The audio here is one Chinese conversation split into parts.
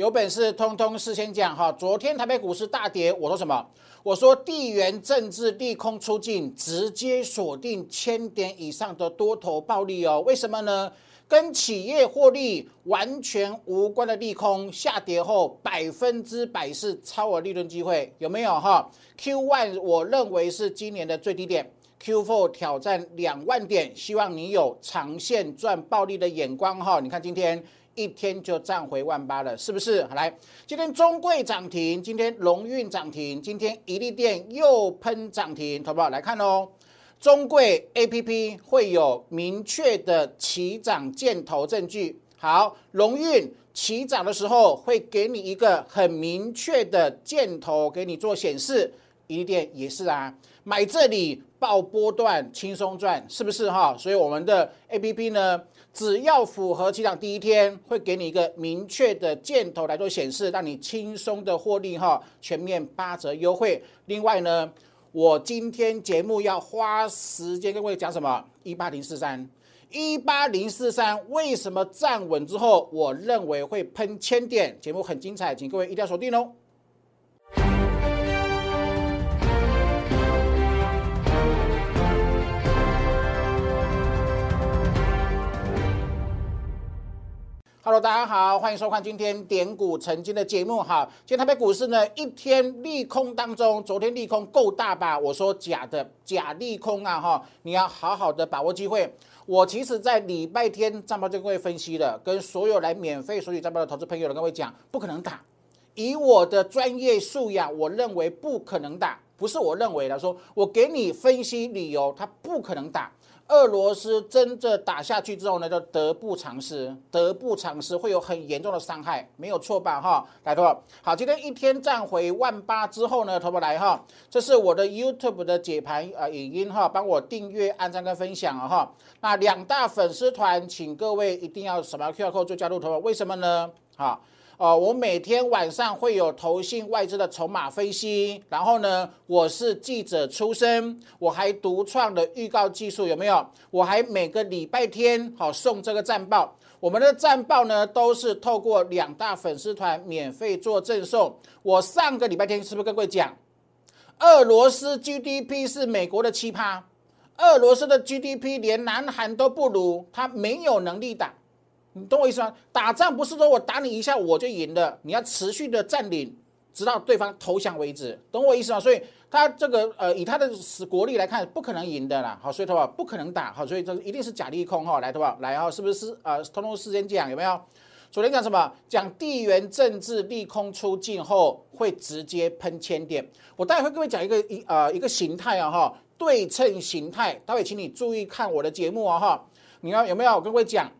有本事通通事先讲哈。昨天台北股市大跌，我说什么？我说地缘政治利空出尽，直接锁定千点以上的多头暴利哦。为什么呢？跟企业获利完全无关的利空下跌后，百分之百是超额利润机会，有没有哈？Q one 我认为是今年的最低点，Q four 挑战两万点，希望你有长线赚暴利的眼光哈。你看今天一天就涨回万八了，是不是？来，今天中贵涨停，今天龙运涨停，今天一利电又喷涨停，好不好？来看哦。中贵 A P P 会有明确的起涨箭头证据。好，龙运起涨的时候会给你一个很明确的箭头给你做显示。一电也是啊，买这里爆波段轻松赚，是不是哈？所以我们的 A P P 呢，只要符合起涨第一天，会给你一个明确的箭头来做显示，让你轻松的获利哈，全面八折优惠。另外呢。我今天节目要花时间跟各位讲什么？一八零四三，一八零四三为什么站稳之后，我认为会喷千点？节目很精彩，请各位一定要锁定哦。Hello，大家好，欢迎收看今天点股成金的节目哈。今天台北股市呢，一天利空当中，昨天利空够大吧？我说假的，假利空啊哈，你要好好的把握机会。我其实在礼拜天战报就各位分析了，跟所有来免费索取战报的投资朋友跟各位讲，不可能打。以我的专业素养，我认为不可能打，不是我认为的，说我给你分析理由，他不可能打。俄罗斯真正打下去之后呢，就得不偿失，得不偿失，会有很严重的伤害，没有错吧？哈，来，头好，今天一天站回万八之后呢，头不来哈，这是我的 YouTube 的解盘啊影音哈，帮我订阅、按赞跟分享啊哈。那两大粉丝团，请各位一定要扫描 QR code 就加入头，为什么呢？哈。哦，我每天晚上会有投信外资的筹码分析，然后呢，我是记者出身，我还独创的预告技术有没有？我还每个礼拜天好送这个战报，我们的战报呢都是透过两大粉丝团免费做赠送。我上个礼拜天是不是跟各位讲，俄罗斯 GDP 是美国的奇葩，俄罗斯的 GDP 连南韩都不如，他没有能力打。你懂我意思吗？打仗不是说我打你一下我就赢了，你要持续的占领，直到对方投降为止，懂我意思吗？所以他这个呃，以他的国力来看，不可能赢的啦。好，所以的话不可能打，好，所以这一定是假利空哈。来，对吧？来哈，是不是呃，通通事先讲有没有？昨天讲什么？讲地缘政治利空出尽后会直接喷千点。我待会会跟各位讲一个一呃一个形态啊哈，对称形态。待会请你注意看我的节目啊哈。你要有没有跟各位讲？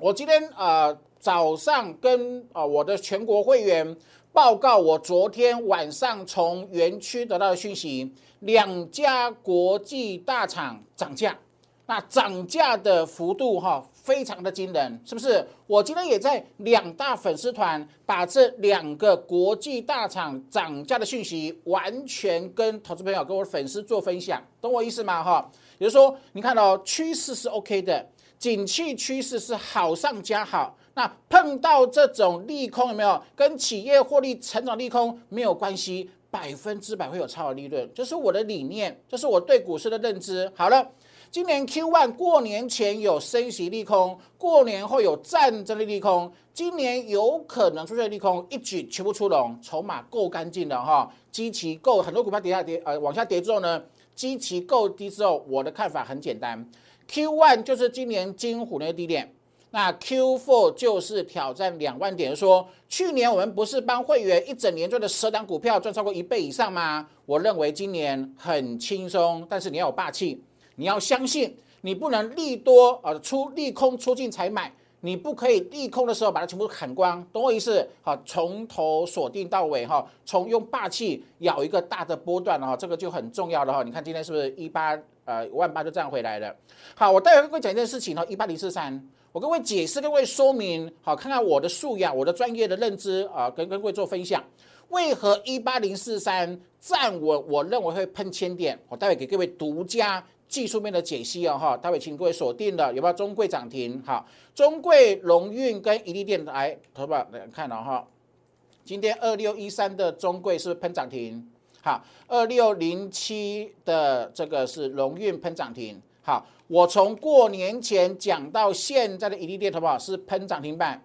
我今天啊早上跟啊我的全国会员报告，我昨天晚上从园区得到的讯息，两家国际大厂涨价，那涨价的幅度哈非常的惊人，是不是？我今天也在两大粉丝团把这两个国际大厂涨价的讯息完全跟投资朋友、跟我的粉丝做分享，懂我意思吗？哈，比如说你看到趋势是 OK 的。景气趋势是好上加好，那碰到这种利空有没有？跟企业获利成长利空没有关系，百分之百会有超额利润，这是我的理念，这是我对股市的认知。好了，今年 Q one 过年前有升息利空，过年后有战争的利空，今年有可能出现利空，一举全部出笼，筹码够干净的哈，基期够，很多股票跌下跌，呃，往下跌之后呢，基期够低之后，我的看法很简单。Q one 就是今年金虎那个低点，那 Q four 就是挑战两万点。说去年我们不是帮会员一整年赚的十档股票赚超过一倍以上吗？我认为今年很轻松，但是你要有霸气，你要相信，你不能利多啊出利空出尽才买，你不可以利空的时候把它全部砍光，懂我意思？好，从头锁定到尾哈，从用霸气咬一个大的波段哈，这个就很重要了哈。你看今天是不是一八？呃，万八就这样回来了。好，我待会跟各位讲一件事情哦，一八零四三，我跟各位解释，跟各位说明，好，看看我的素养，我的专业的认知啊，跟跟各位做分享，为何一八零四三站稳，我认为会喷千点。我待会给各位独家技术面的解析哦，哈，待会请各位锁定的有没有中贵涨停？好，中贵、龙运跟宜利电来，投保来看了哈，今天二六一三的中贵是不是喷涨停？好，二六零七的这个是龙运喷涨停。好，我从过年前讲到现在的一利电，好不好？是喷涨停板。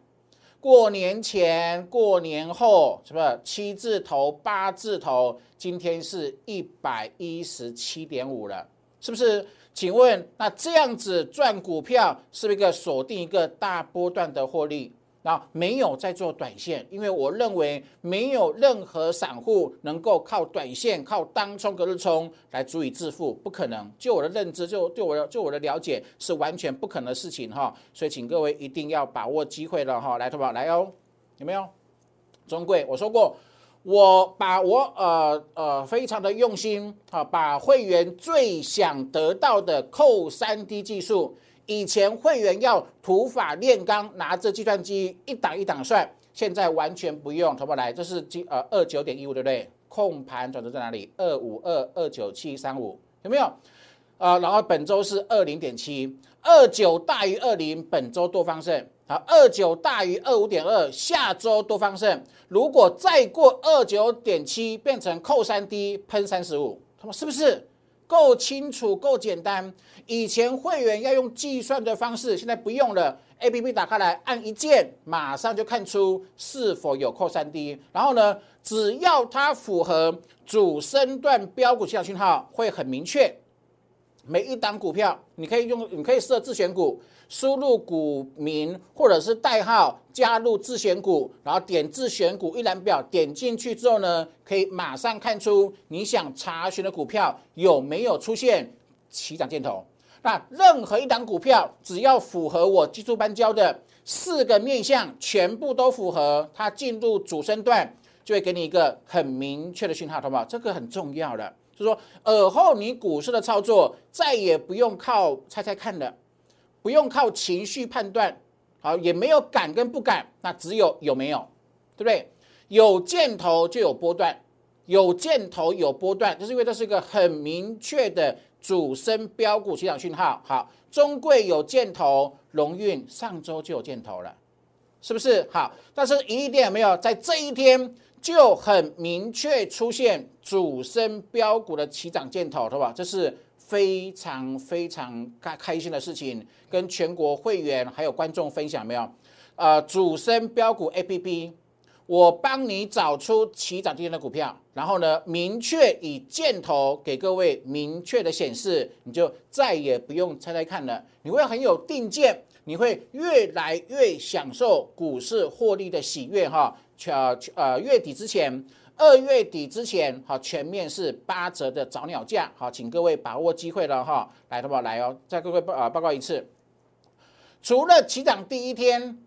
过年前、过年后，是不是七字头、八字头？今天是一百一十七点五了，是不是？请问，那这样子赚股票，是不是一个锁定一个大波段的获利？那没有在做短线，因为我认为没有任何散户能够靠短线、靠当冲、隔日冲来足以致富，不可能。就我的认知，就就我的就我的了解，是完全不可能的事情哈。所以，请各位一定要把握机会了哈，来，投保来哦，有没有？中贵，我说过，我把我呃呃非常的用心啊，把会员最想得到的扣三 D 技术。以前会员要土法炼钢，拿着计算机一档一档算，现在完全不用，投不来。这是几呃二九点一五，对不对？控盘转折在哪里？二五二二九七三五，有没有？啊，然后本周是二零点七，二九大于二零，本周多方胜。好，二九大于二五点二，下周多方胜。如果再过二九点七，变成扣三 D 喷三十五，他们是不是？够清楚，够简单。以前会员要用计算的方式，现在不用了。A P P 打开来，按一键，马上就看出是否有扣三 D。然后呢，只要它符合主升段标股信号讯号，会很明确。每一档股票，你可以用，你可以设自选股。输入股名或者是代号，加入自选股，然后点自选股一览表，点进去之后呢，可以马上看出你想查询的股票有没有出现起涨箭头。那任何一档股票，只要符合我技术班教的四个面向，全部都符合，它进入主升段，就会给你一个很明确的讯号，好不好？这个很重要的，就是说，尔后你股市的操作再也不用靠猜猜看了。不用靠情绪判断，好，也没有敢跟不敢，那只有有没有，对不对？有箭头就有波段，有箭头有波段，就是因为这是一个很明确的主升标股起涨讯号。好，中贵有箭头，龙运上周就有箭头了，是不是？好，但是一定有没有在这一天就很明确出现主升标股的起涨箭头，对吧？这是。非常非常开开心的事情，跟全国会员还有观众分享没有？呃，主升标股 A P P，我帮你找出起涨今天的股票，然后呢，明确以箭头给各位明确的显示，你就再也不用猜猜看了，你会很有定见，你会越来越享受股市获利的喜悦哈。呃呃，月底之前。二月底之前，好，全面是八折的早鸟价，好，请各位把握机会了哈，来，好不好？来哦，再各位报啊报告一次，除了起涨第一天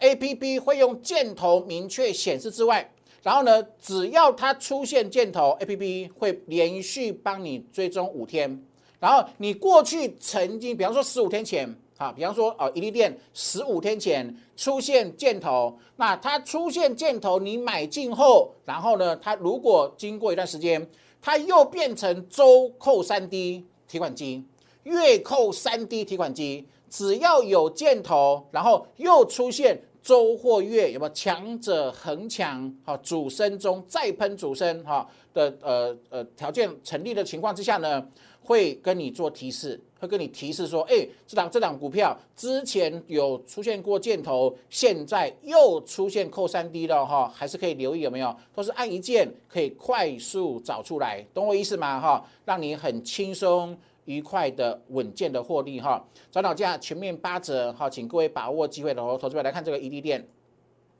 ，A P P 会用箭头明确显示之外，然后呢，只要它出现箭头，A P P 会连续帮你追踪五天，然后你过去曾经，比方说十五天前。好，比方说，哦，一利店十五天前出现箭头，那它出现箭头，你买进后，然后呢，它如果经过一段时间，它又变成周扣三 D 提款机，月扣三 D 提款机，只要有箭头，然后又出现周或月有没有强者恒强，好，主升中再喷主升，哈的呃呃条件成立的情况之下呢？会跟你做提示，会跟你提示说，哎，这档这档股票之前有出现过箭头，现在又出现扣三 D 了哈，还是可以留意有没有？都是按一键可以快速找出来，懂我意思吗？哈，让你很轻松、愉快的、稳健的获利哈。早鸟价全面八折哈，请各位把握机会的哦。投资者来看这个 ED 店，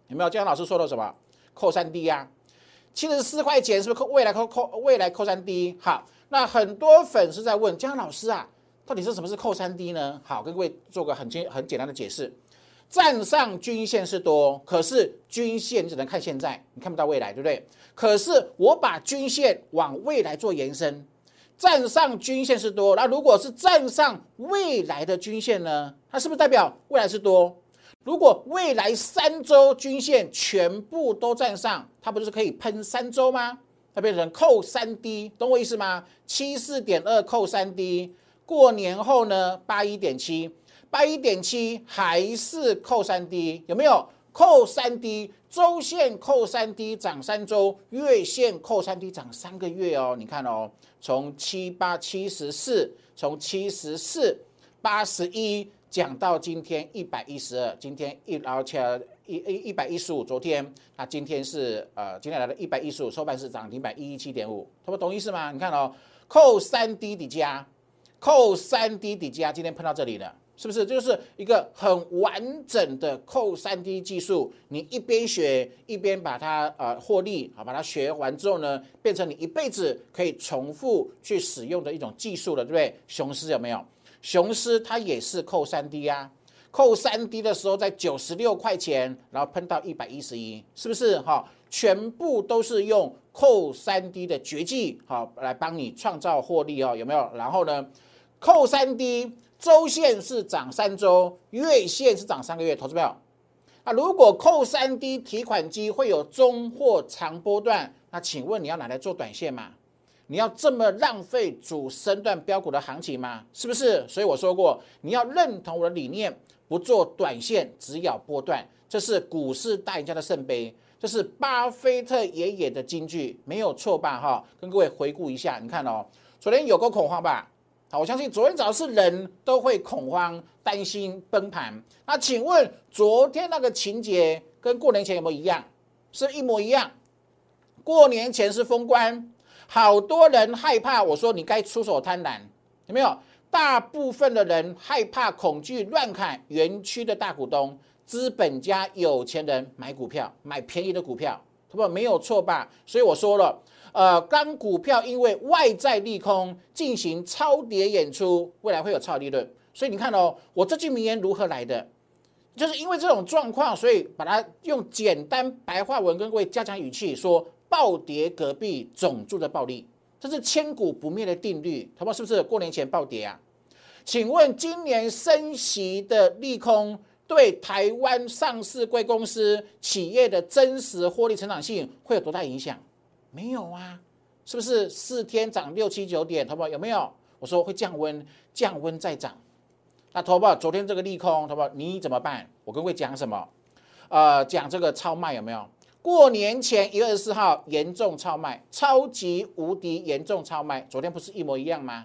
有没有？姜老师说的什么？扣三 D 呀，七十四块钱是不是扣未来扣扣未来扣三 D？好。那很多粉丝在问姜老师啊，到底是什么是扣三 D 呢？好，跟各位做个很简很简单的解释。站上均线是多，可是均线你只能看现在，你看不到未来，对不对？可是我把均线往未来做延伸，站上均线是多，那如果是站上未来的均线呢？它是不是代表未来是多？如果未来三周均线全部都站上，它不就是可以喷三周吗？它变成扣三 D，懂我意思吗？七四点二扣三 D，过年后呢，八一点七，八一点七还是扣三 D，有没有扣三低，周线扣三低涨三周，月线扣三低涨三个月哦。你看哦，从七八七十四，从七十四八十一讲到今天一百一十二，今天一而且一一一百一十五，昨天那今天是呃今天来了一百一十五，收盘是涨停板一一七点五，他们懂意思吗？你看哦，扣三低底加，扣三 D 底加，今天碰到这里了。是不是就是一个很完整的扣三 D 技术？你一边学一边把它呃获利好，把它学完之后呢，变成你一辈子可以重复去使用的一种技术了，对不对？雄狮有没有？雄狮它也是扣三 D 啊，扣三 D 的时候在九十六块钱，然后喷到一百一十一，是不是哈？全部都是用扣三 D 的绝技好来帮你创造获利哦，有没有？然后呢，扣三 D。周线是涨三周，月线是涨三个月，投资票啊！如果扣三 D 提款机会有中或长波段，那请问你要拿来做短线吗？你要这么浪费主升段标股的行情吗？是不是？所以我说过，你要认同我的理念，不做短线，只咬波段，这是股市大赢家的圣杯，这是巴菲特爷爷的金句，没有错吧？哈，跟各位回顾一下，你看哦，昨天有个恐慌吧？好我相信昨天早上是人都会恐慌、担心崩盘。那请问昨天那个情节跟过年前有没有一样？是一模一样。过年前是封关，好多人害怕。我说你该出手贪婪，有没有？大部分的人害怕、恐惧、乱砍园区的大股东、资本家、有钱人买股票，买便宜的股票，他们没有错吧？所以我说了。呃，当股票因为外在利空进行超跌演出，未来会有超利润。所以你看哦，我这句名言如何来的？就是因为这种状况，所以把它用简单白话文跟各位加强语气说：暴跌隔壁总住的暴利，这是千古不灭的定律。他们？是不是过年前暴跌啊？请问今年升息的利空对台湾上市贵公司企业的真实获利成长性会有多大影响？没有啊，是不是四天涨六七九点？投保有没有？我说会降温，降温再涨。那投保昨天这个利空，投保你怎么办？我跟各位讲什么？呃，讲这个超卖有没有？过年前一月二十四号严重超卖，超级无敌严重超卖。昨天不是一模一样吗？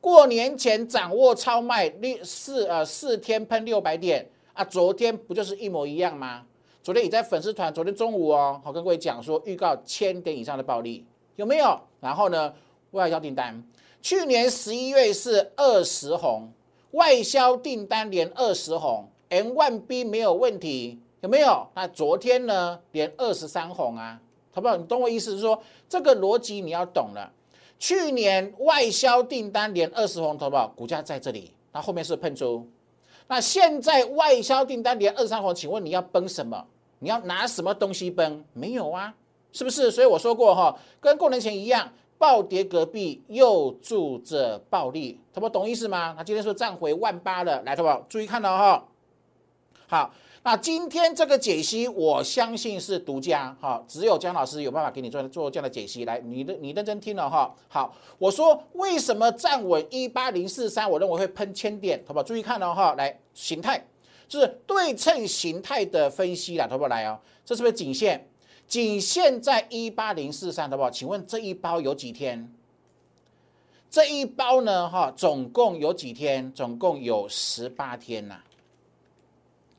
过年前掌握超卖六四呃四天喷六百点啊，昨天不就是一模一样吗？昨天也在粉丝团，昨天中午哦，好跟各位讲说，预告千点以上的暴利有没有？然后呢，外销订单，去年十一月是二十红，外销订单连二十红，M one B 没有问题，有没有？那昨天呢，连二十三红啊，好不好？你懂我意思是说，这个逻辑你要懂了。去年外销订单连二十红，好不好？股价在这里，那后面是喷出。那现在外销订单连二三红，请问你要崩什么？你要拿什么东西崩？没有啊，是不是？所以我说过哈，跟过年前一样，暴跌隔壁又住着暴利，他们懂意思吗？他今天说站回万八了，来，好不好？注意看到哈。好，那今天这个解析，我相信是独家哈，只有江老师有办法给你做做这样的解析。来，你的你认真听了哈。好，我说为什么站稳一八零四三，我认为会喷千点，好不好？注意看了哈，来形态。就是对称形态的分析啦，好不好来哦？这是不是颈线？颈线在一八零四三，好不好？请问这一包有几天？这一包呢？哈，总共有几天？总共有十八天呐，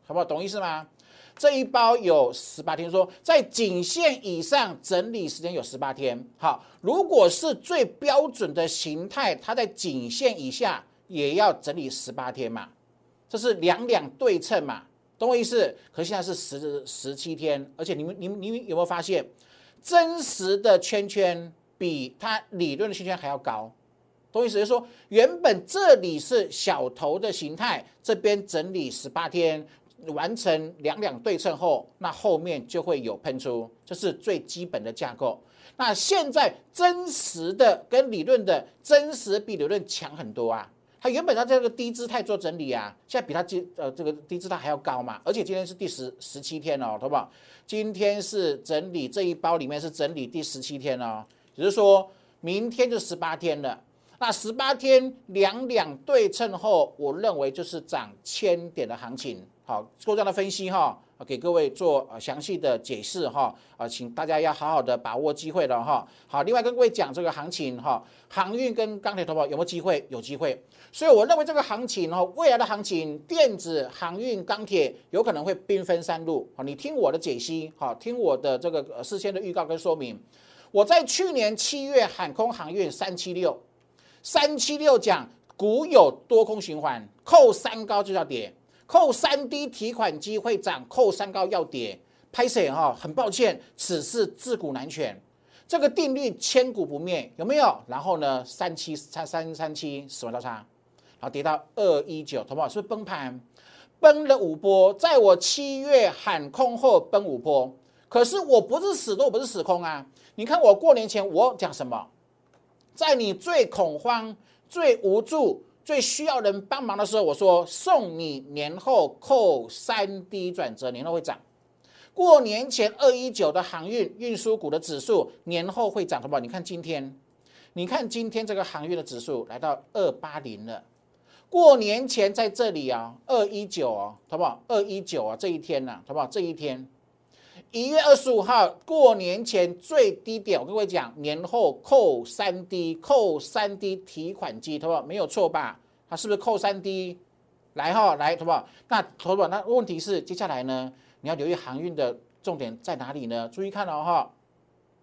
好不好？懂意思吗？这一包有十八天，说在颈线以上整理时间有十八天。好，如果是最标准的形态，它在颈线以下也要整理十八天嘛？这是两两对称嘛，懂我意思？可是现在是十十七天，而且你们、你们、你们有没有发现，真实的圈圈比它理论的圈圈还要高？懂我意思？就是说，原本这里是小头的形态，这边整理十八天完成两两对称后，那后面就会有喷出，这是最基本的架构。那现在真实的跟理论的真实比理论强很多啊。它原本它这个低姿态做整理啊，现在比它今呃这个低姿态还要高嘛，而且今天是第十十七天哦，好不好？今天是整理这一包里面是整理第十七天哦，只是说明天就十八天了。那十八天两两对称后，我认为就是涨千点的行情，好做这样的分析哈，给各位做呃详细的解释哈，啊，请大家要好好的把握机会了哈。好，另外跟各位讲这个行情哈，航运跟钢铁投保有没有机会？有机会。所以我认为这个行情哈，未来的行情，电子、航运、钢铁有可能会兵分三路。好，你听我的解析，好，听我的这个事先的预告跟说明。我在去年七月喊空航运三七六，三七六讲股有多空循环，扣三高就要跌。扣三低提款机会涨，扣三高要跌。拍谁哈？很抱歉，此事自古难全，这个定律千古不灭，有没有？然后呢，三七三三三七死亡交叉，然后跌到二一九，好不好？是不是崩盘？崩了五波，在我七月喊空后崩五波，可是我不是死多，不是死空啊！你看我过年前我讲什么？在你最恐慌、最无助。最需要人帮忙的时候，我说送你年后扣三 D 转折，年后会涨。过年前二一九的航运运输股的指数年后会涨，好不好？你看今天，你看今天这个航运的指数来到二八零了。过年前在这里啊，二一九哦，好不好？二一九啊，这一天呢，好不好？这一天。一月二十五号过年前最低点，我跟各位讲，年后扣三 D，扣三 D 提款机，好不好？没有错吧？它是不是扣三 D？来哈，来，好不好？那好不好？那问题是接下来呢？你要留意航运的重点在哪里呢？注意看哦，哈。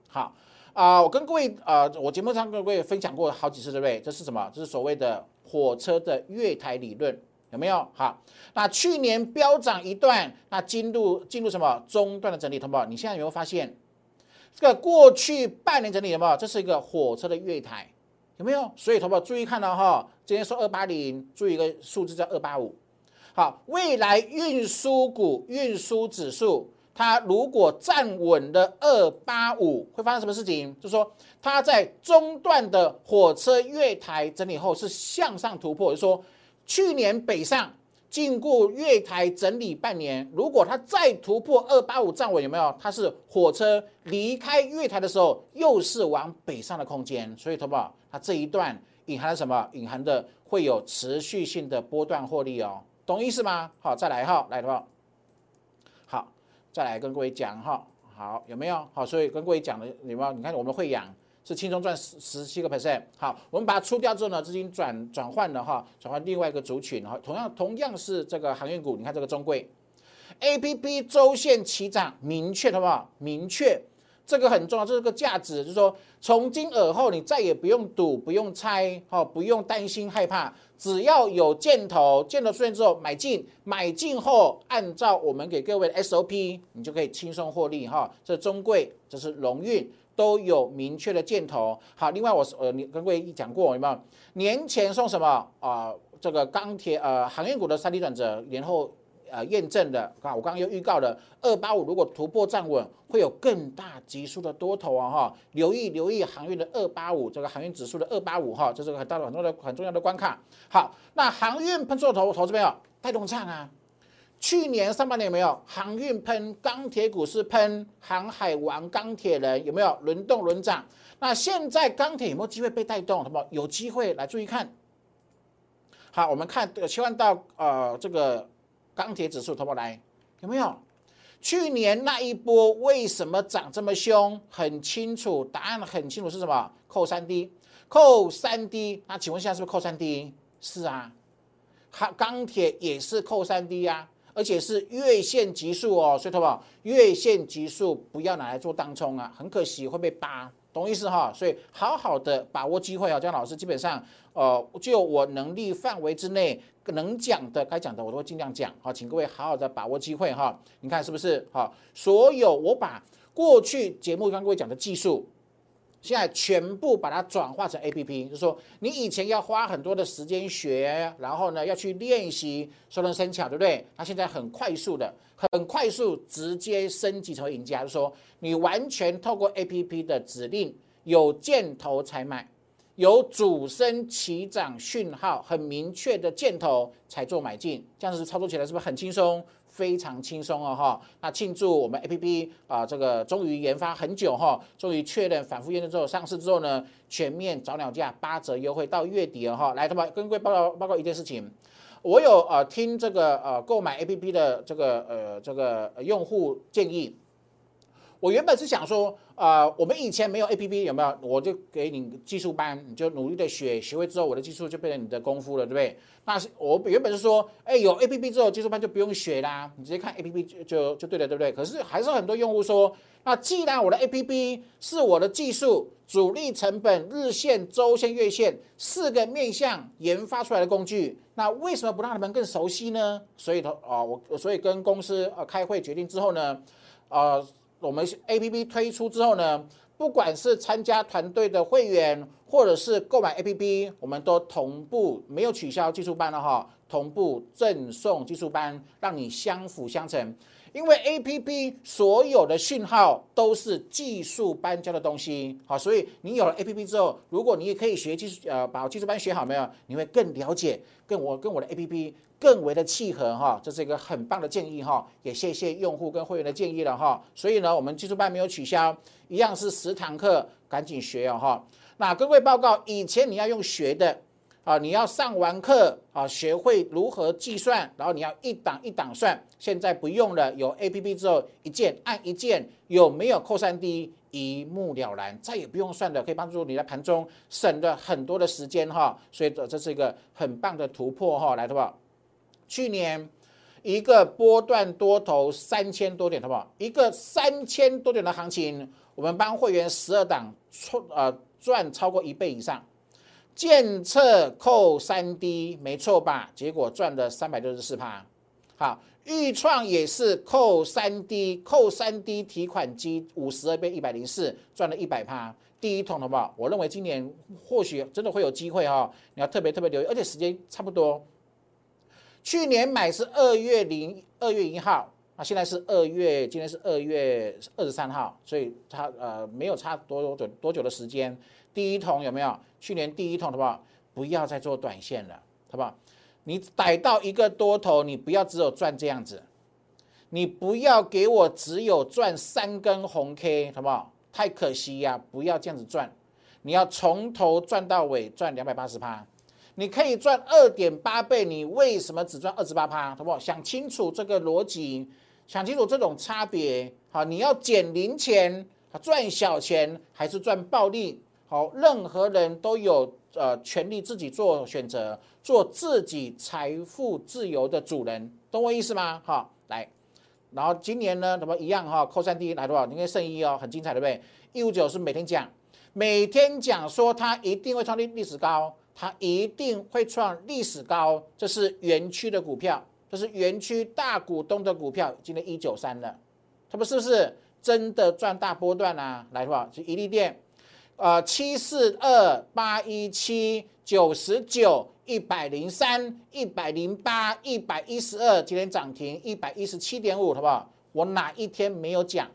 好啊，我跟各位啊，我节目上跟各位分享过好几次，对不对？这是什么？这是所谓的火车的月台理论。有没有好？那去年飙涨一段，那进入进入什么中段的整理，同胞，你现在有没有发现这个过去半年整理有没有？这是一个火车的月台，有没有？所以同胞注意看到哈，今天说二八零，注意一个数字叫二八五。好，未来运输股运输指数，它如果站稳了二八五，会发生什么事情？就是说它在中段的火车月台整理后是向上突破，就是说。去年北上禁过月台整理半年，如果它再突破二八五站稳，有没有？它是火车离开月台的时候，又是往北上的空间。所以，投保它这一段隐含了什么？隐含的会有持续性的波段获利哦，懂意思吗？好，再来哈，来的话，好，再来跟各位讲哈，好，有没有？好，所以跟各位讲的有没有？你看我们会养。是轻松赚十十七个 percent。好，我们把它出掉之后呢，资金转转换了哈，转换另外一个族群哈，同样同样是这个航运股，你看这个中贵，A P P 周线起涨，明确好不好？明确，这个很重要，这是个价值，就是说从今而后你再也不用赌，不用猜，哈，不用担心害怕，只要有箭头，箭头出现之后买进，买进后按照我们给各位的 S O P，你就可以轻松获利哈。这中贵，这是龙运。都有明确的箭头。好，另外我是呃，你跟各位讲过有没有？年前送什么啊？这个钢铁呃，航运股的三 D 转折，年后呃验证的啊，我刚刚又预告了二八五如果突破站稳，会有更大级数的多头啊哈！留意留意航运的二八五，这个航运指数的二八五哈，这是个很大的很重要的很重要的关卡。好，那航运喷出头，投这边啊带动唱啊？去年上半年有没有航运喷，钢铁股是喷，航海王钢铁人有没有轮动轮涨？那现在钢铁有没有机会被带动？什么有机会来注意看？好，我们看这个切换到呃这个钢铁指数，头不来有没有？去年那一波为什么涨这么凶？很清楚，答案很清楚是什么？扣三 D，扣三 D。那请问现在是不是扣三 D？是啊，钢钢铁也是扣三 D 呀。而且是月线级数哦，所以投保月线级数不要拿来做当冲啊，很可惜会被扒，懂意思哈？所以好好的把握机会啊，姜老师基本上呃，就我能力范围之内能讲的、该讲的，我都会尽量讲。好，请各位好好的把握机会哈。你看是不是？好，所有我把过去节目刚各位讲的技术。现在全部把它转化成 A P P，就是说你以前要花很多的时间学，然后呢要去练习熟能生巧，对不对？它现在很快速的，很快速直接升级成为赢家，就是说你完全透过 A P P 的指令，有箭头才买，有主升起涨讯号，很明确的箭头才做买进，这样子操作起来是不是很轻松？非常轻松哦哈，那庆祝我们 A P P 啊，这个终于研发很久哈，终于确认反复验证之后上市之后呢，全面早鸟价八折优惠到月底了哈。来，他们跟各位报告报告一件事情，我有呃听这个呃购买 A P P 的这个呃这个用户建议。我原本是想说，啊，我们以前没有 A P P 有没有？我就给你技术班，你就努力的学，学会之后，我的技术就变成你的功夫了，对不对？那是我原本是说，哎，有 A P P 之后，技术班就不用学啦，你直接看 A P P 就就就对了，对不对？可是还是很多用户说，那既然我的 A P P 是我的技术主力成本、日线、周线、月线四个面向研发出来的工具，那为什么不让他们更熟悉呢？所以，头啊，我所以跟公司呃开会决定之后呢，啊。我们 A P P 推出之后呢，不管是参加团队的会员，或者是购买 A P P，我们都同步没有取消技术班了哈，同步赠送技术班，让你相辅相成。因为 A P P 所有的讯号都是技术班教的东西，好，所以你有了 A P P 之后，如果你也可以学技术，呃，把技术班学好没有，你会更了解，跟我跟我的 A P P 更为的契合哈，这是一个很棒的建议哈，也谢谢用户跟会员的建议了哈，所以呢，我们技术班没有取消，一样是十堂课，赶紧学哦哈。那各位报告，以前你要用学的。啊，你要上完课啊，学会如何计算，然后你要一档一档算。现在不用了，有 A P P 之后，一键按一键，有没有扣三 D，一目了然，再也不用算的，可以帮助你在盘中省了很多的时间哈。所以这这是一个很棒的突破哈，来，好不好？去年一个波段多头三千多点，好不好？一个三千多点的行情，我们帮会员十二档赚呃赚超过一倍以上。监测扣三 D 没错吧？结果赚了三百六十四趴。好，预创也是扣三 D，扣三 D 提款机五十二倍一百零四，赚了一百趴。第一桶好不好？我认为今年或许真的会有机会哈，你要特别特别留意，而且时间差不多。去年买是二月零二月一号，啊现在是二月，今天是二月二十三号，所以它呃没有差多久多久的时间。第一桶有没有？去年第一桶好不好？不要再做短线了，好不好？你逮到一个多头，你不要只有赚这样子，你不要给我只有赚三根红 K，好不好？太可惜呀！不要这样子赚，你要从头赚到尾，赚两百八十趴。你可以赚二点八倍，你为什么只赚二十八趴？好不好？想清楚这个逻辑，想清楚这种差别。好，你要捡零钱，赚小钱还是赚暴利？好，任何人都有呃权利自己做选择，做自己财富自由的主人，懂我意思吗？好，来，然后今年呢，怎么一样哈？扣三 D 来多少？你看圣一哦，很精彩，对不对？一五九是每天讲，每天讲说它一定会创历历史高，它一定会创历史高，这是园区的股票，这是园区大股东的股票，今天一九三了，他们是不是真的赚大波段啊？来多少？是一利店。呃，七四二八一七九十九一百零三一百零八一百一十二，今天涨停一百一十七点五，好不好？我哪一天没有讲？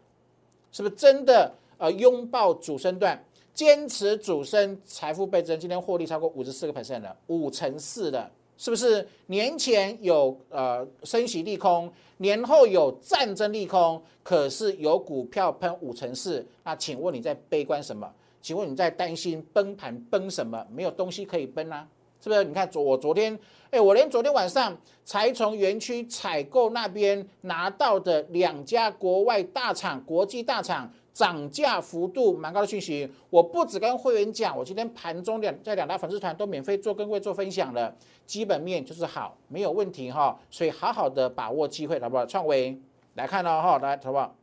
是不是真的？呃，拥抱主升段，坚持主升，财富倍增，今天获利超过五十四个 percent 了，五成四的，是不是？年前有呃升息利空，年后有战争利空，可是有股票喷五成四，那请问你在悲观什么？请问你在担心崩盘崩什么？没有东西可以崩啊，是不是？你看昨我昨天，哎，我连昨天晚上才从园区采购那边拿到的两家国外大厂、国际大厂涨价幅度蛮高的讯息，我不止跟会员讲，我今天盘中两在两大粉丝团都免费做跟会做分享了，基本面就是好，没有问题哈，所以好好的把握机会，好不好？创维来看了哈，来好不好？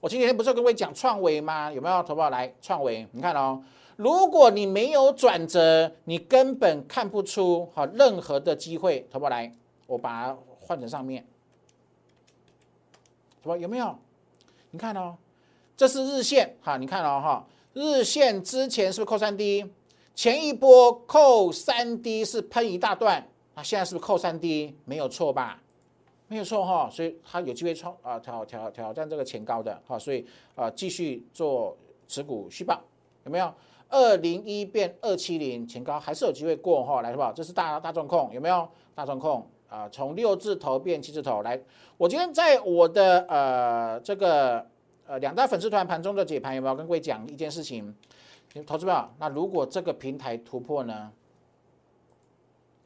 我今天不是跟各位讲创维吗？有没有投保来创维？你看哦，如果你没有转折，你根本看不出哈任何的机会。投保来，我把它换成上面，什么有没有？你看哦，这是日线哈，你看哦哈，日线之前是不是扣三 D？前一波扣三 D 是喷一大段，那现在是不是扣三 D？没有错吧？没有错哈，所以它有机会创啊挑挑挑战这个前高的哈，所以啊继续做持股续报有没有？二零一变二七零前高还是有机会过哈，来是吧？这是大大众控有没有？大众控啊，从六字头变七字头来。我今天在我的呃这个呃两大粉丝团盘中的解盘有没有跟各位讲一件事情？投资友，那如果这个平台突破呢？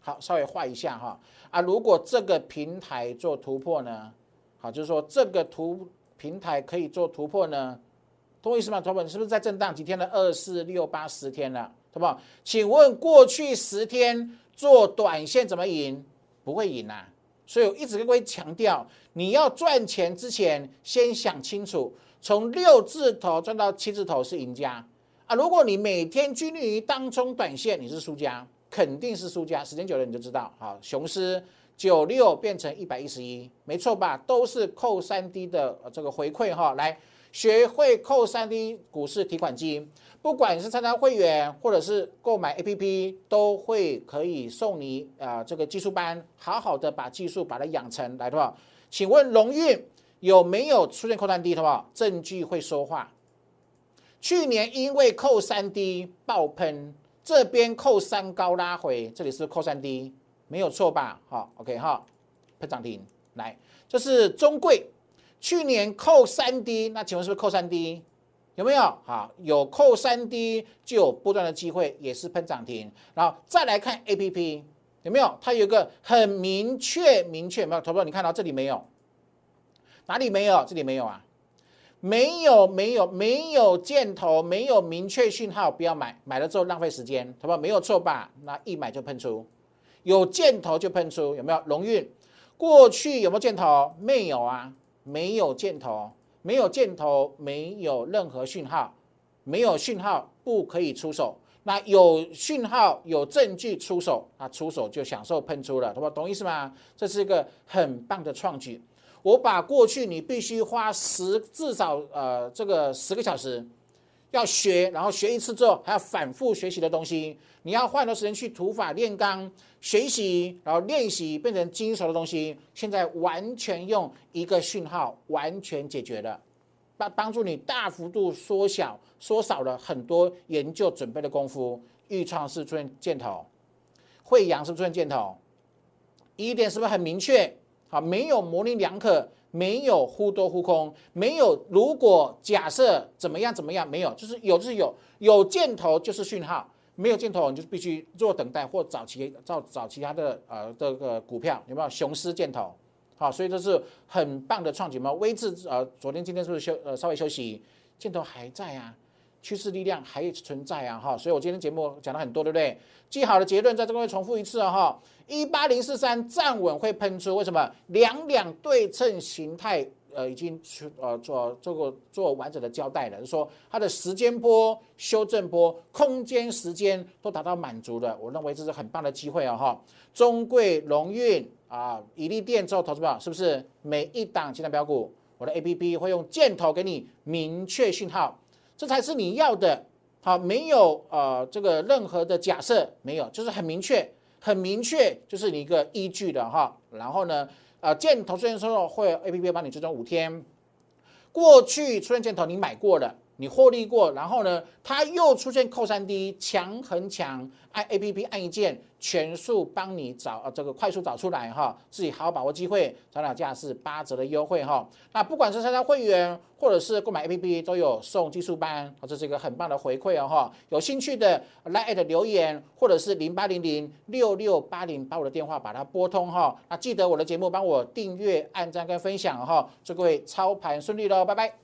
好，稍微画一下哈啊，如果这个平台做突破呢，好，就是说这个图平台可以做突破呢，懂我意思吗？同学们是不是在震荡几天了？二四六八十天了，好不好？请问过去十天做短线怎么赢？不会赢啊！所以我一直跟各位强调，你要赚钱之前先想清楚，从六字头赚到七字头是赢家啊！如果你每天拘泥于当中短线，你是输家。肯定是输家，时间久了你就知道。好，雄狮九六变成一百一十一，没错吧？都是扣三 D 的这个回馈哈。来，学会扣三 D 股市提款机，不管是参加会员或者是购买 APP，都会可以送你啊这个技术班，好好的把技术把它养成来的话，请问龙运有没有出现扣三 D 的话？证据会说话。去年因为扣三 D 爆喷。这边扣三高拉回，这里是扣三低，没有错吧？好，OK 哈，喷涨停来，这是中贵，去年扣三低，那请问是不是扣三低？有没有？好，有扣三低就有波段的机会，也是喷涨停。然后再来看 APP 有没有？它有个很明确明确没有？投票你看到这里没有？哪里没有？这里没有啊？没有没有没有箭头，没有明确讯号，不要买，买了之后浪费时间，好不？没有错吧？那一买就喷出，有箭头就喷出，有没有？龙运过去有没有箭头？没有啊，没有箭头，没有箭头，没有任何讯号，没有讯号不可以出手。那有讯号有证据出手，那出手就享受喷出了，好不？懂意思吗？这是一个很棒的创举。我把过去你必须花十至少呃这个十个小时要学，然后学一次之后还要反复学习的东西，你要花很多时间去土法炼钢学习，然后练习变成精熟的东西，现在完全用一个讯号完全解决了，帮帮助你大幅度缩小缩少了很多研究准备的功夫。预创是出现箭头，惠阳是出现箭头，一点是不是很明确？啊，没有模棱两可，没有忽多忽空，没有如果假设怎么样怎么样，没有，就是有就是有，有箭头就是讯号，没有箭头你就必须做等待或找其找找其他的呃这个股票有没有雄狮箭头？好，所以这是很棒的创举嘛。微智呃，昨天今天是不是休呃稍微休息？箭头还在啊。趋势力量还存在啊，哈，所以我今天节目讲了很多，对不对？记好的结论在这位重复一次啊，哈，一八零四三站稳会喷出，为什么？两两对称形态，呃，已经出呃做做过做完整的交代了，就是说它的时间波、修正波、空间时间都达到满足了，我认为这是很棒的机会啊，哈。中贵龙运啊，以利电之后投资票是不是每一档其他标股，我的 A P P 会用箭头给你明确信号。这才是你要的，好，没有呃这个任何的假设，没有，就是很明确，很明确，就是你一个依据的哈。然后呢，呃，箭头出现之后会 A P P 帮你追踪五天，过去出现箭头你买过了。你获利过，然后呢，它又出现扣三 D 强很强，按 A P P 按一键，全数帮你找呃这个快速找出来哈，自己好好把握机会，早鸟价是八折的优惠哈。那不管是参加会员或者是购买 A P P 都有送技术班，这是一个很棒的回馈哦哈。有兴趣的来留言或者是零八零零六六八零把我的电话把它拨通哈。那记得我的节目帮我订阅、按赞跟分享哈，祝各位操盘顺利喽，拜拜。